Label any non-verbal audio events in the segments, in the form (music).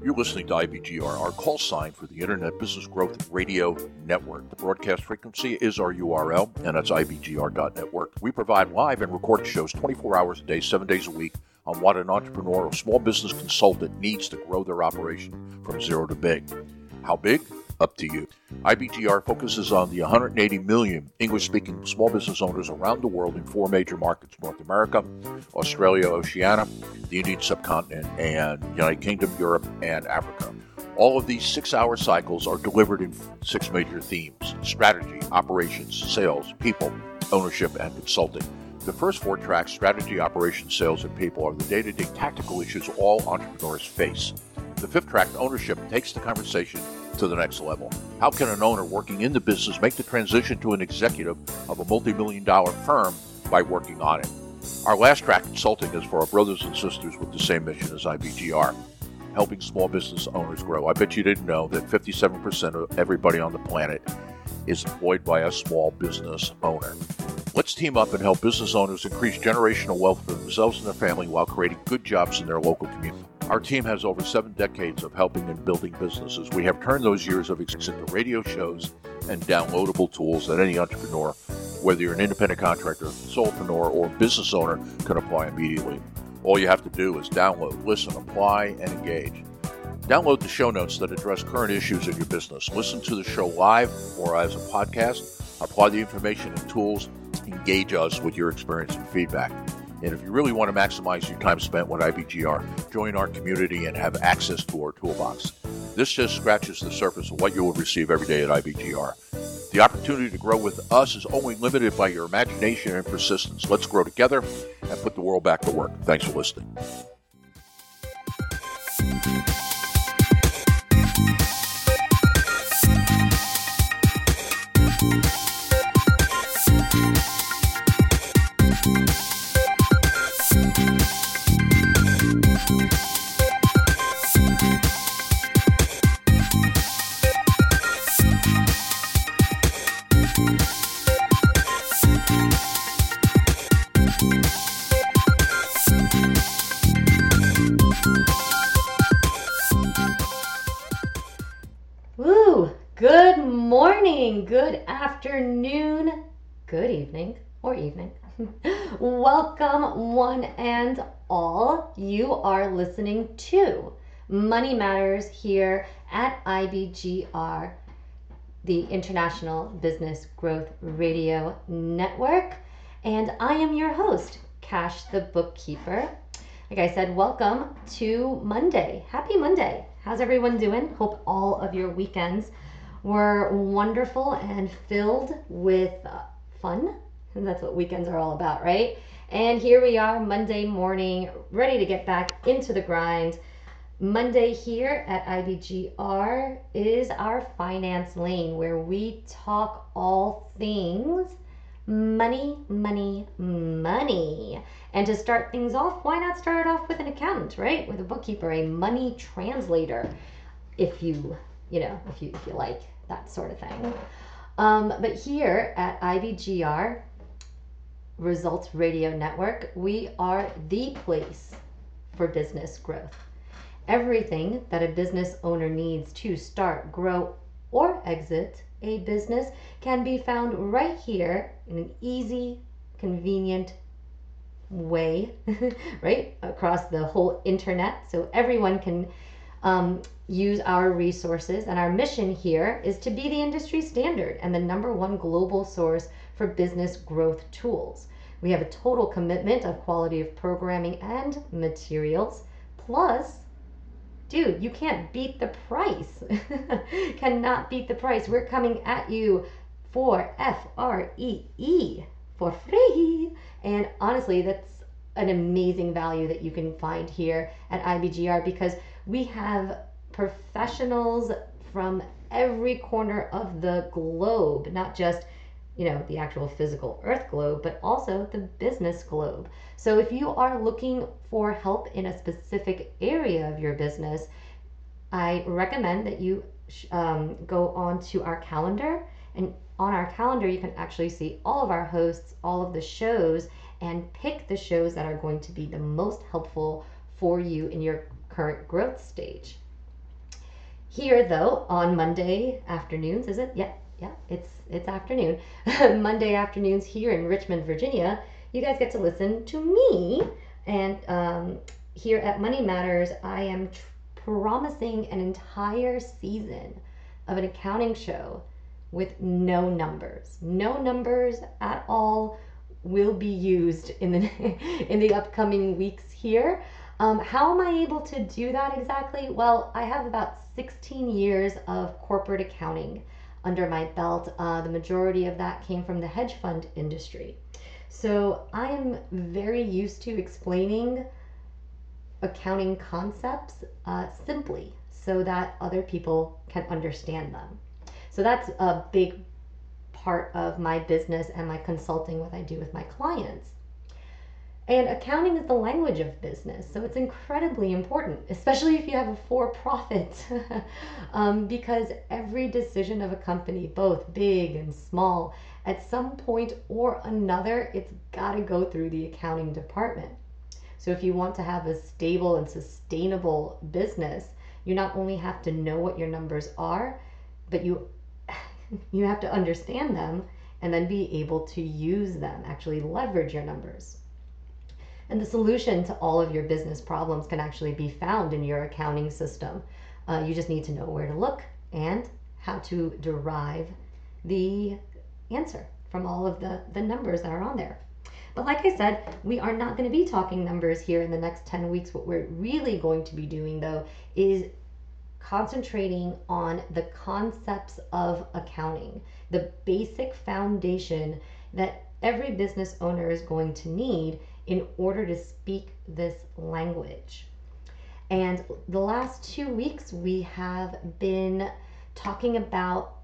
You're listening to IBGR, our call sign for the Internet Business Growth Radio Network. The broadcast frequency is our URL, and that's IBGR.network. We provide live and recorded shows 24 hours a day, 7 days a week on what an entrepreneur or small business consultant needs to grow their operation from zero to big. How big? Up to you. IBGR focuses on the 180 million English speaking small business owners around the world in four major markets North America, Australia, Oceania, the Indian subcontinent, and United Kingdom, Europe, and Africa. All of these six hour cycles are delivered in six major themes strategy, operations, sales, people, ownership, and consulting. The first four tracks strategy, operations, sales, and people are the day to day tactical issues all entrepreneurs face. The fifth track, ownership, takes the conversation to the next level. How can an owner working in the business make the transition to an executive of a multi million dollar firm by working on it? Our last track, consulting, is for our brothers and sisters with the same mission as IBGR helping small business owners grow. I bet you didn't know that 57% of everybody on the planet is employed by a small business owner. Let's team up and help business owners increase generational wealth for themselves and their family while creating good jobs in their local community. Our team has over seven decades of helping and building businesses. We have turned those years of experience into radio shows and downloadable tools that any entrepreneur, whether you're an independent contractor, solopreneur, or business owner, can apply immediately. All you have to do is download, listen, apply, and engage. Download the show notes that address current issues in your business. Listen to the show live or as a podcast. Apply the information and tools. Engage us with your experience and feedback. And if you really want to maximize your time spent with IBGR, join our community and have access to our toolbox. This just scratches the surface of what you will receive every day at IBGR. The opportunity to grow with us is only limited by your imagination and persistence. Let's grow together and put the world back to work. Thanks for listening. Afternoon, good evening, or evening. (laughs) Welcome, one and all. You are listening to Money Matters here at IBGR, the International Business Growth Radio Network. And I am your host, Kash the Bookkeeper. Like I said, welcome to Monday. Happy Monday. How's everyone doing? Hope all of your weekends were wonderful and filled with uh, fun. And (laughs) that's what weekends are all about, right? And here we are, Monday morning, ready to get back into the grind. Monday here at IBGR is our finance lane where we talk all things money, money, money. And to start things off, why not start off with an accountant, right? With a bookkeeper, a money translator, if you, you know, if you if you like that sort of thing. Um, but here at IBGR, Results Radio Network, we are the place for business growth. Everything that a business owner needs to start, grow, or exit a business can be found right here in an easy, convenient way, (laughs) right? Across the whole internet. So everyone can um, use our resources. And our mission here is to be the industry standard and the number one global source for business growth tools. We have a total commitment of quality of programming and materials. Plus, dude, you can't beat the price. (laughs) Cannot beat the price. We're coming at you for F R E E for free. And honestly, that's an amazing value that you can find here at IBGR because we have professionals from every corner of the globe, not just you know the actual physical earth globe but also the business globe. So if you are looking for help in a specific area of your business i recommend that you um, go on to our calendar. And on our calendar you can actually see all of our hosts all of the shows and pick the shows that are going to be the most helpful for you in your current growth stage Here, though, on Monday afternoons, is it? Yeah, yeah, it's it's afternoon. (laughs) Monday afternoons here in Richmond, Virginia, you guys get to listen to me. And um, here at Money Matters, I am promising an entire season of an accounting show with no numbers. No numbers at all will be used in the (laughs) in the upcoming weeks here. Um, how am I able to do that exactly? Well, I have about 16 years of corporate accounting under my belt. Uh, the majority of that came from the hedge fund industry. So I am very used to explaining accounting concepts uh, simply so that other people can understand them. So that's a big part of my business and my consulting, what I do with my clients. And accounting is the language of business, so it's incredibly important, especially if you have a for profit, (laughs) um, because every decision of a company, both big and small, at some point or another, it's got to go through the accounting department. So if you want to have a stable and sustainable business, you not only have to know what your numbers are, but you (laughs) you have to understand them and then be able to use them, actually leverage your numbers. And the solution to all of your business problems can actually be found in your accounting system. Uh, you just need to know where to look and how to derive the answer from all of the, the numbers that are on there. But like I said, we are not going to be talking numbers here in the next 10 weeks. What we're really going to be doing, though, is concentrating on the concepts of accounting, the basic foundation that every business owner is going to need in order to speak this language. And the last two weeks, we have been talking about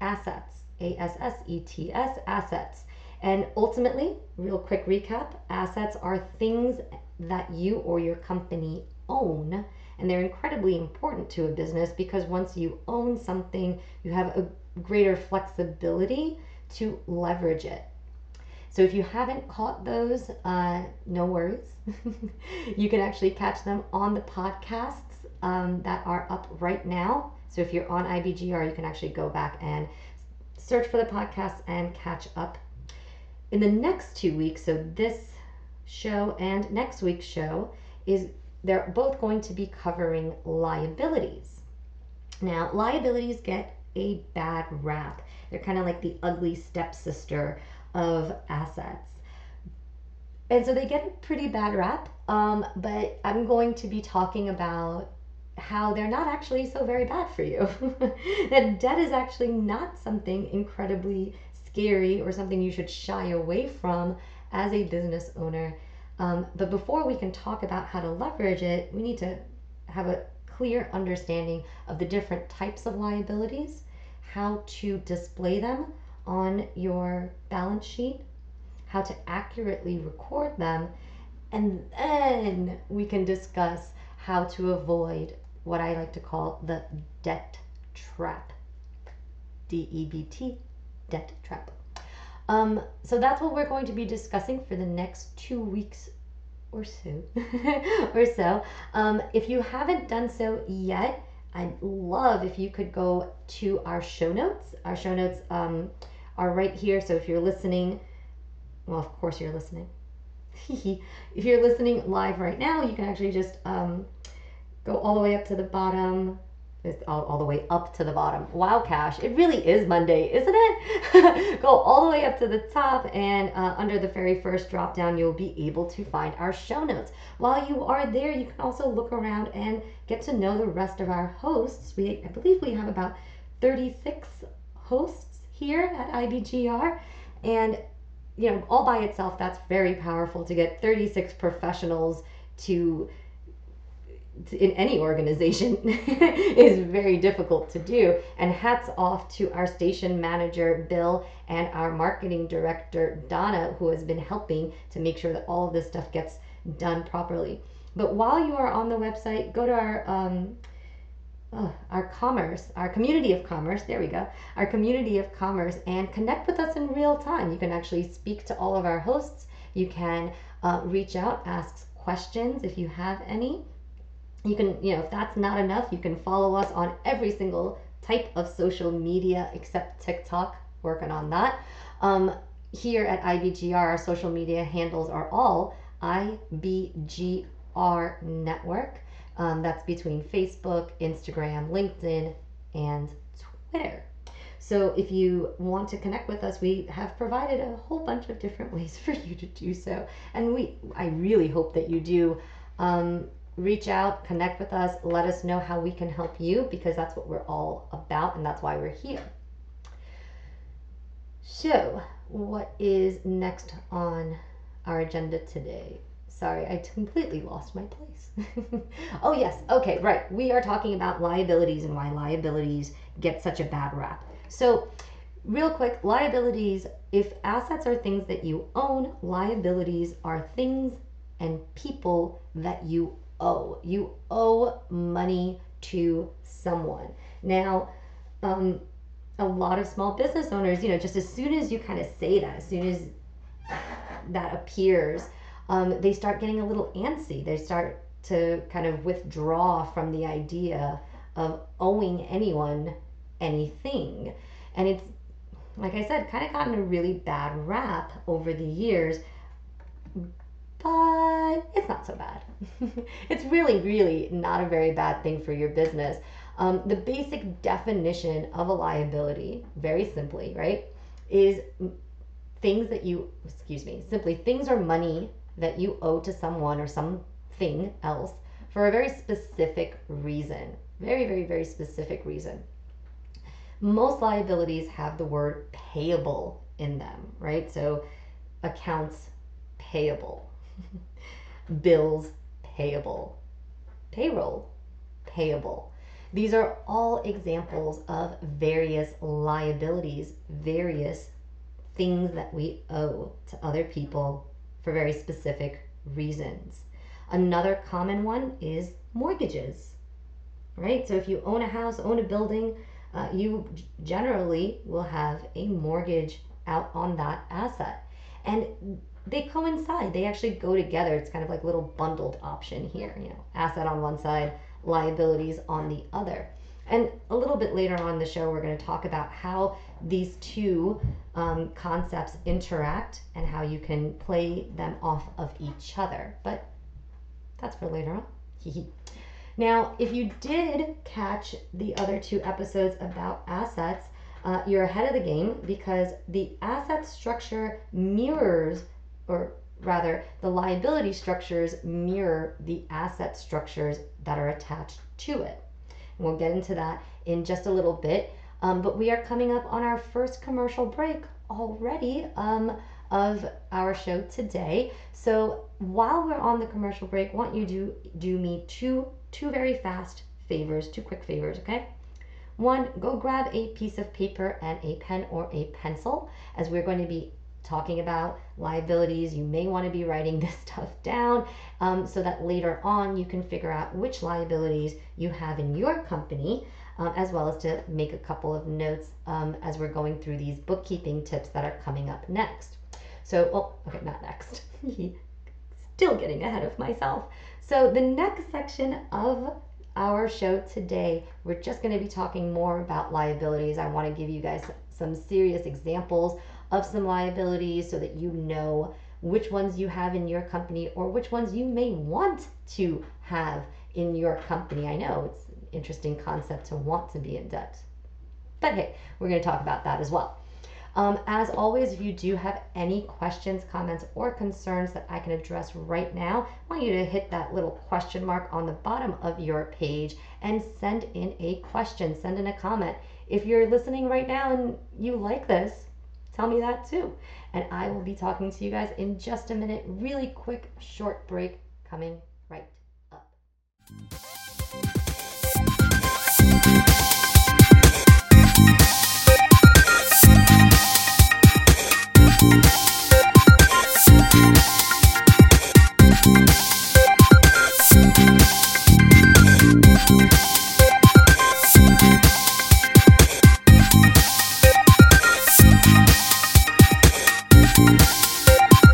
assets, A S S E T S, assets. And ultimately, real quick recap assets are things that you or your company own. And they're incredibly important to a business because once you own something, you have a greater flexibility to leverage it. So if you haven't caught those, uh, no worries. (laughs) you can actually catch them on the podcasts um, that are up right now. So if you're on IBGR, you can actually go back and search for the podcast and catch up. In the next two weeks, so this show and next week's show is they're both going to be covering liabilities. Now, liabilities get a bad rap. They're kind of like the ugly stepsister of assets. And so they get a pretty bad rap, um, but I'm going to be talking about how they're not actually so very bad for you. (laughs) that debt is actually not something incredibly scary or something you should shy away from as a business owner. Um, but before we can talk about how to leverage it, we need to have a clear understanding of the different types of liabilities, how to display them, on your balance sheet, how to accurately record them, and then we can discuss how to avoid what I like to call the debt trap. D E B T, debt trap. Um, so that's what we're going to be discussing for the next two weeks or so. (laughs) or so. Um, if you haven't done so yet, I'd love if you could go to our show notes. Our show notes um, are right here. So if you're listening, well, of course you're listening. (laughs) if you're listening live right now, you can actually just um, go all the way up to the bottom. All, all the way up to the bottom. Wow, Kash, it really is Monday, isn't it? (laughs) go all the way up to the top, and uh, under the very first drop down, you'll be able to find our show notes. While you are there, you can also look around and get to know the rest of our hosts. We, I believe we have about 36 hosts here at IBGR. And, you know, all by itself, that's very powerful to get 36 professionals to in any organization (laughs) is very difficult to do. And hats off to our station manager, Bill, and our marketing director, Donna, who has been helping to make sure that all of this stuff gets done properly. But while you are on the website, go to our um, our commerce, our community of commerce, there we go, our community of commerce, and connect with us in real time. You can actually speak to all of our hosts. You can uh, reach out, ask questions if you have any. you can, you know, if that's not enough, you can follow us on every single type of social media except TikTok, working on that. Um, here at IBGR, our social media handles are all IBGR Network. Um, that's between Facebook, Instagram, LinkedIn, and Twitter. So if you want to connect with us, we have provided a whole bunch of different (laughs) ways for you to do so. And we I really hope that you do. Um, reach out, connect with us, let us know how we can help you because that's what we're all about and that's why we're here. So, what is next on our agenda today? Sorry, I completely lost my place. (laughs) oh, yes. Okay, right. We are talking about liabilities and why liabilities get such a bad rap. So, real quick liabilities, if assets are things that you own, liabilities are things and people that you owe. You owe money to someone. Now, um, a lot of small business owners, you know, just as soon as you kind of say that, as soon as that appears, um, they start getting a little antsy. They start to kind of withdraw from the idea of owing anyone anything. And it's, like I said, kind of gotten a really bad rap over the years but it's not so bad. (laughs) it's really, really not a very bad thing for your business. Um, the basic definition of a liability, very simply, right, is things that you, excuse me, simply things or money that you owe to someone or something else for a very specific reason. Very, very, very specific reason. Most liabilities have the word payable in them, right? So accounts payable (laughs) bills payable, payroll payable. These are all examples of various liabilities, various things that we owe to other people for very specific reasons. Another common one is mortgages, right? So if you own a house, own a building, uh, you generally will have a mortgage out on that asset. And they coincide. They actually go together. It's kind of like little bundled option here, you know, asset on one side, liabilities on the other. And a little bit later on the show, we're going to talk about how these two um, concepts interact and how you can play them off of each other. But that's for later on. (laughs) now, if you did catch the other two episodes about assets, uh, you're ahead of the game because the asset structure mirrors or rather, the liability structures mirror the asset structures that are attached to it. We'll get into that in just a little bit. Um, but we are coming up on our first commercial break already um, of our show today. So while we're on the commercial break, want you to do me two two very fast favors, two quick favors, okay? One, go grab a piece of paper and a pen or a pencil as we're going to be talking about liabilities. You may want to be writing (laughs) this stuff down um, so that later on you can figure out which liabilities you have in your company, um, as well as to make a couple of notes um, as we're going through these bookkeeping tips that are coming up next. So, well, okay, not next. (laughs) Still getting ahead of myself. So, the next section of our show today, we're just going to be talking more about liabilities. I want to give you guys some serious examples of some liabilities so that you know which ones you have in your company or which ones you may want to have in your company. I know it's an interesting concept to want to be in debt. But hey, we're going to talk about that as well. Um, as always, if you do have any questions, comments, or concerns that I can address right now, I want you to hit that little question mark on the bottom of your page and send in a question, send in a comment. If you're listening right now and you like this, tell me that too. And I will be talking to you guys in just a minute. Really quick, short break coming right up.